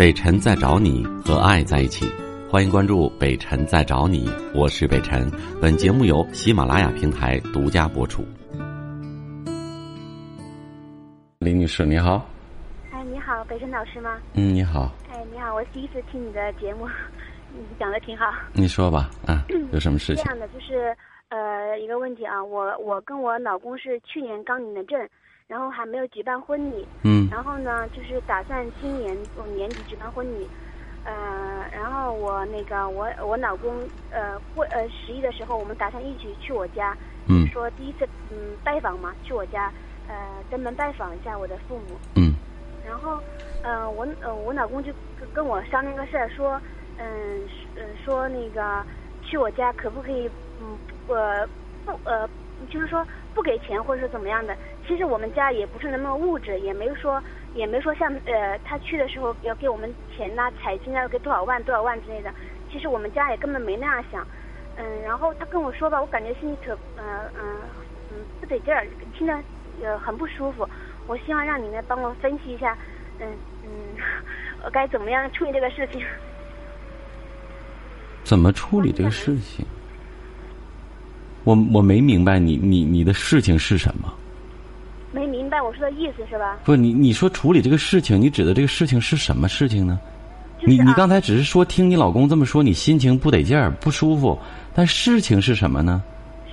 北辰在找你和爱在一起，欢迎关注北辰在找你，我是北辰。本节目由喜马拉雅平台独家播出。李女士，你好。哎，你好，北辰老师吗？嗯，你好。哎，你好，我第一次听你的节目，你讲的挺好。你说吧，啊，有什么事情？这样的就是呃一个问题啊，我我跟我老公是去年刚领的证。然后还没有举办婚礼，嗯，然后呢，就是打算今年我年底举办婚礼，呃，然后我那个我我老公呃过呃十一的时候，我们打算一起去我家，嗯，说第一次嗯拜访嘛，去我家呃登门拜访一下我的父母，嗯，然后呃我呃我老公就跟我商量个事儿，说嗯嗯说那个去我家可不可以嗯呃不呃就是说不给钱或者是怎么样的。其实我们家也不是那么物质，也没说，也没说像呃，他去的时候要给我们钱呐，彩金要给多少万多少万之类的。其实我们家也根本没那样想，嗯，然后他跟我说吧，我感觉心里可，嗯嗯嗯不得劲儿，听着呃很不舒服。我希望让你们帮我分析一下，嗯嗯，我该怎么样处理这个事情？怎么处理这个事情？我我没明白你你你的事情是什么。没明白我说的意思是吧？不，你你说处理这个事情，你指的这个事情是什么事情呢？你你刚才只是说听你老公这么说，你心情不得劲儿，不舒服。但事情是什么呢？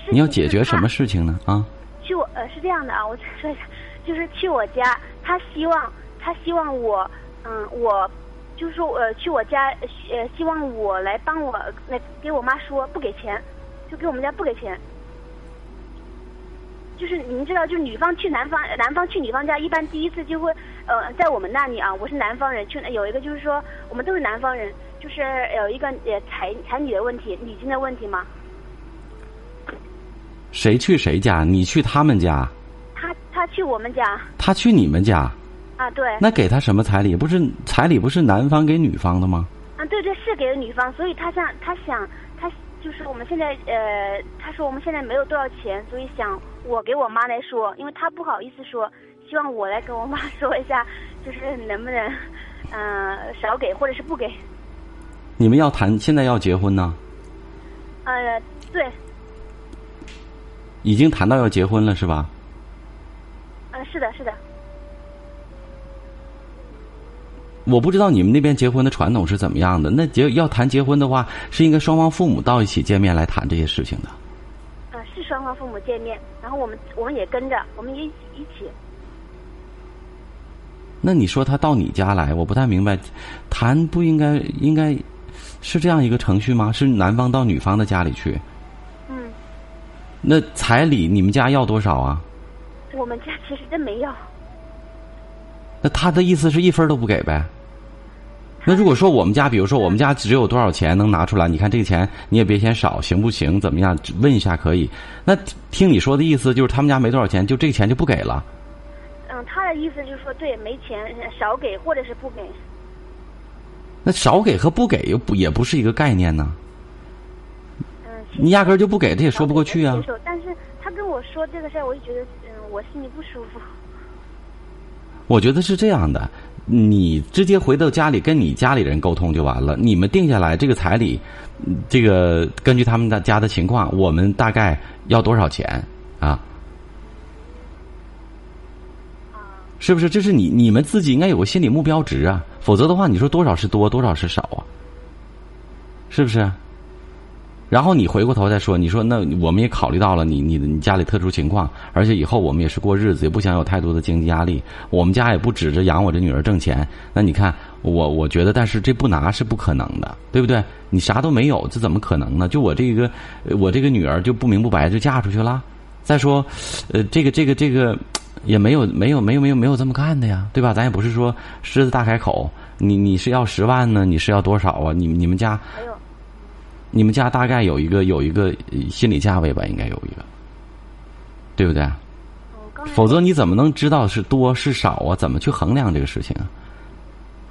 你要解决什么事情呢？啊？去我呃是这样的啊，我再说一下，就是去我家，他希望他希望我嗯我就是说呃去我家呃希望我来帮我来给我妈说不给钱，就给我们家不给钱。就是您知道，就是女方去男方，男方去女方家，一般第一次就会，呃，在我们那里啊，我是南方人，去有一个就是说，我们都是南方人，就是有一个呃彩彩礼的问题，礼金的问题吗？谁去谁家？你去他们家？他他去我们家。他去你们家？啊，对。那给他什么彩礼？不是彩礼不是男方给女方的吗？啊，对对，是给了女方，所以他想他想他。就是我们现在呃，他说我们现在没有多少钱，所以想我给我妈来说，因为他不好意思说，希望我来跟我妈 说一下，就是能不能嗯少给或者是不给。你们要谈，现在要结婚呢？呃，对。已经谈到要结婚了是吧？嗯，是的，是的。我不知道你们那边结婚的传统是怎么样的。那结要谈结婚的话，是应该双方父母到一起见面来谈这些事情的。呃，是双方父母见面，然后我们我们也跟着，我们也一起。那你说他到你家来，我不太明白，谈不应该应该是这样一个程序吗？是男方到女方的家里去？嗯。那彩礼你们家要多少啊？我们家其实真没要。那他的意思是一分都不给呗？那如果说我们家，比如说我们家只有多少钱能拿出来？你看这个钱你也别嫌少，行不行？怎么样？问一下可以。那听你说的意思就是他们家没多少钱，就这个钱就不给了。嗯，他的意思就是说，对，没钱少给或者是不给。那少给和不给又不也不是一个概念呢。嗯。你压根儿就不给，他也说不过去啊。但是他跟我说这个事儿，我就觉得嗯，我心里不舒服。我觉得是这样的。你直接回到家里跟你家里人沟通就完了。你们定下来这个彩礼，这个根据他们的家的情况，我们大概要多少钱啊？是不是？这是你你们自己应该有个心理目标值啊，否则的话，你说多少是多，多少是少啊？是不是？然后你回过头再说，你说那我们也考虑到了你你你家里特殊情况，而且以后我们也是过日子，也不想有太多的经济压力。我们家也不指着养我这女儿挣钱。那你看我，我觉得，但是这不拿是不可能的，对不对？你啥都没有，这怎么可能呢？就我这个，我这个女儿就不明不白就嫁出去了。再说，呃，这个这个这个也没有没有没有没有没有这么干的呀，对吧？咱也不是说狮子大开口，你你是要十万呢？你是要多少啊？你你们家？你们家大概有一个有一个心理价位吧，应该有一个，对不对？否则你怎么能知道是多是少啊？怎么去衡量这个事情啊？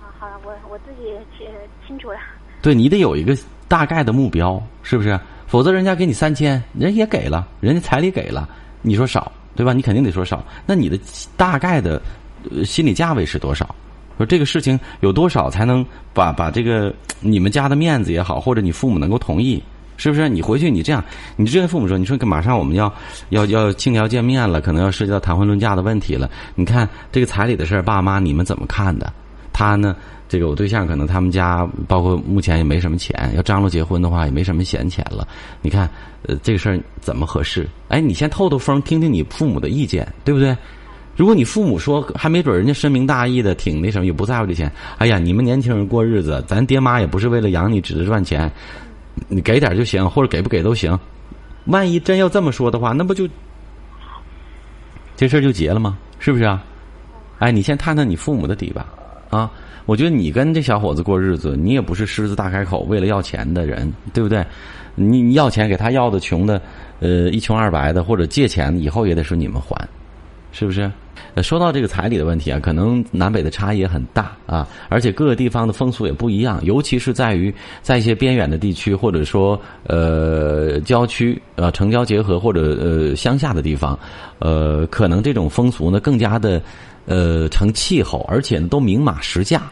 啊，好了，我我自己清清楚了。对你得有一个大概的目标，是不是？否则人家给你三千，人也给了，人家彩礼给了，你说少，对吧？你肯定得说少。那你的大概的心理价位是多少？说这个事情有多少才能把把这个你们家的面子也好，或者你父母能够同意，是不是？你回去你这样，你直接父母说，你说马上我们要要要亲要见面了，可能要涉及到谈婚论嫁的问题了。你看这个彩礼的事儿，爸妈你们怎么看的？他呢，这个我对象可能他们家包括目前也没什么钱，要张罗结婚的话也没什么闲钱了。你看，呃，这个事儿怎么合适？哎，你先透透风，听听你父母的意见，对不对？如果你父母说还没准人家深明大义的挺那什么也不在乎这钱，哎呀，你们年轻人过日子，咱爹妈也不是为了养你，只是赚钱，你给点就行，或者给不给都行。万一真要这么说的话，那不就这事儿就结了吗？是不是啊？哎，你先探探你父母的底吧，啊，我觉得你跟这小伙子过日子，你也不是狮子大开口为了要钱的人，对不对？你你要钱给他要的穷的，呃，一穷二白的，或者借钱以后也得是你们还，是不是？呃，说到这个彩礼的问题啊，可能南北的差异也很大啊，而且各个地方的风俗也不一样，尤其是在于在一些边远的地区，或者说呃郊区呃城郊结合或者呃乡下的地方，呃，可能这种风俗呢更加的。呃，成气候，而且呢都明码实价。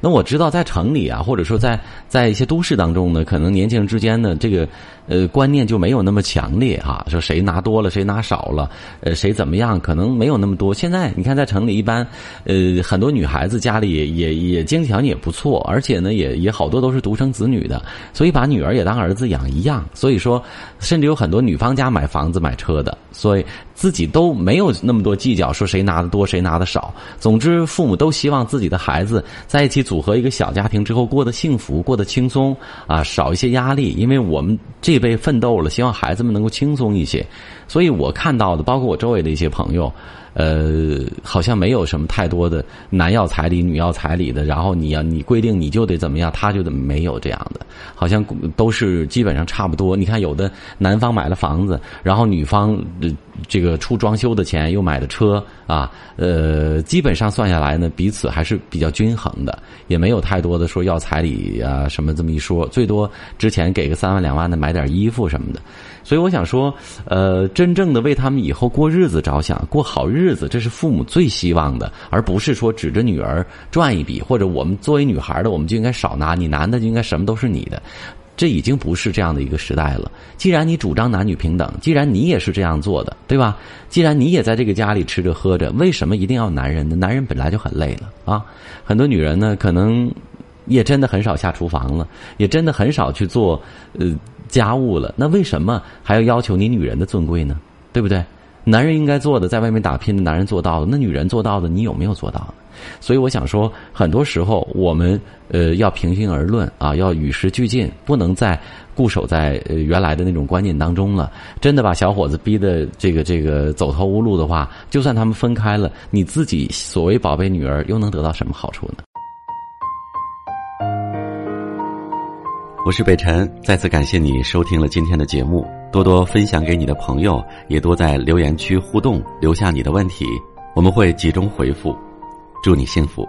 那我知道，在城里啊，或者说在在一些都市当中呢，可能年轻人之间呢，这个呃观念就没有那么强烈哈。说谁拿多了，谁拿少了，呃，谁怎么样，可能没有那么多。现在在你看，在城里一般，呃，很多女孩子家里也也也经济条件也不错，而且呢，也也好多都是独生子女的，所以把女儿也当儿子养一样。所以说，甚至有很多女方家买房子买车的，所以自己都没有那么多计较，说谁拿的多，谁拿的少。总之，父母都希望自己的孩子在一起组合一个小家庭之后过得幸福、过得轻松啊，少一些压力。因为我们这辈奋斗了，希望孩子们能够轻松一些。所以我看到的，包括我周围的一些朋友。呃，好像没有什么太多的男要彩礼、女要彩礼的，然后你要你规定你就得怎么样，他就得没有这样的，好像都是基本上差不多。你看，有的男方买了房子，然后女方这个出装修的钱，又买的车啊，呃，基本上算下来呢，彼此还是比较均衡的，也没有太多的说要彩礼啊什么这么一说，最多之前给个三万两万的买点衣服什么的。所以我想说，呃，真正的为他们以后过日子着想，过好日子，这是父母最希望的，而不是说指着女儿赚一笔，或者我们作为女孩的，我们就应该少拿，你男的就应该什么都是你的，这已经不是这样的一个时代了。既然你主张男女平等，既然你也是这样做的，对吧？既然你也在这个家里吃着喝着，为什么一定要男人呢？男人本来就很累了啊，很多女人呢，可能也真的很少下厨房了，也真的很少去做，呃。家务了，那为什么还要要求你女人的尊贵呢？对不对？男人应该做的，在外面打拼的男人做到了，那女人做到的，你有没有做到？所以我想说，很多时候我们呃要平心而论啊，要与时俱进，不能再固守在呃原来的那种观念当中了。真的把小伙子逼得这个这个走投无路的话，就算他们分开了，你自己所谓宝贝女儿又能得到什么好处呢？我是北辰，再次感谢你收听了今天的节目，多多分享给你的朋友，也多在留言区互动，留下你的问题，我们会集中回复。祝你幸福。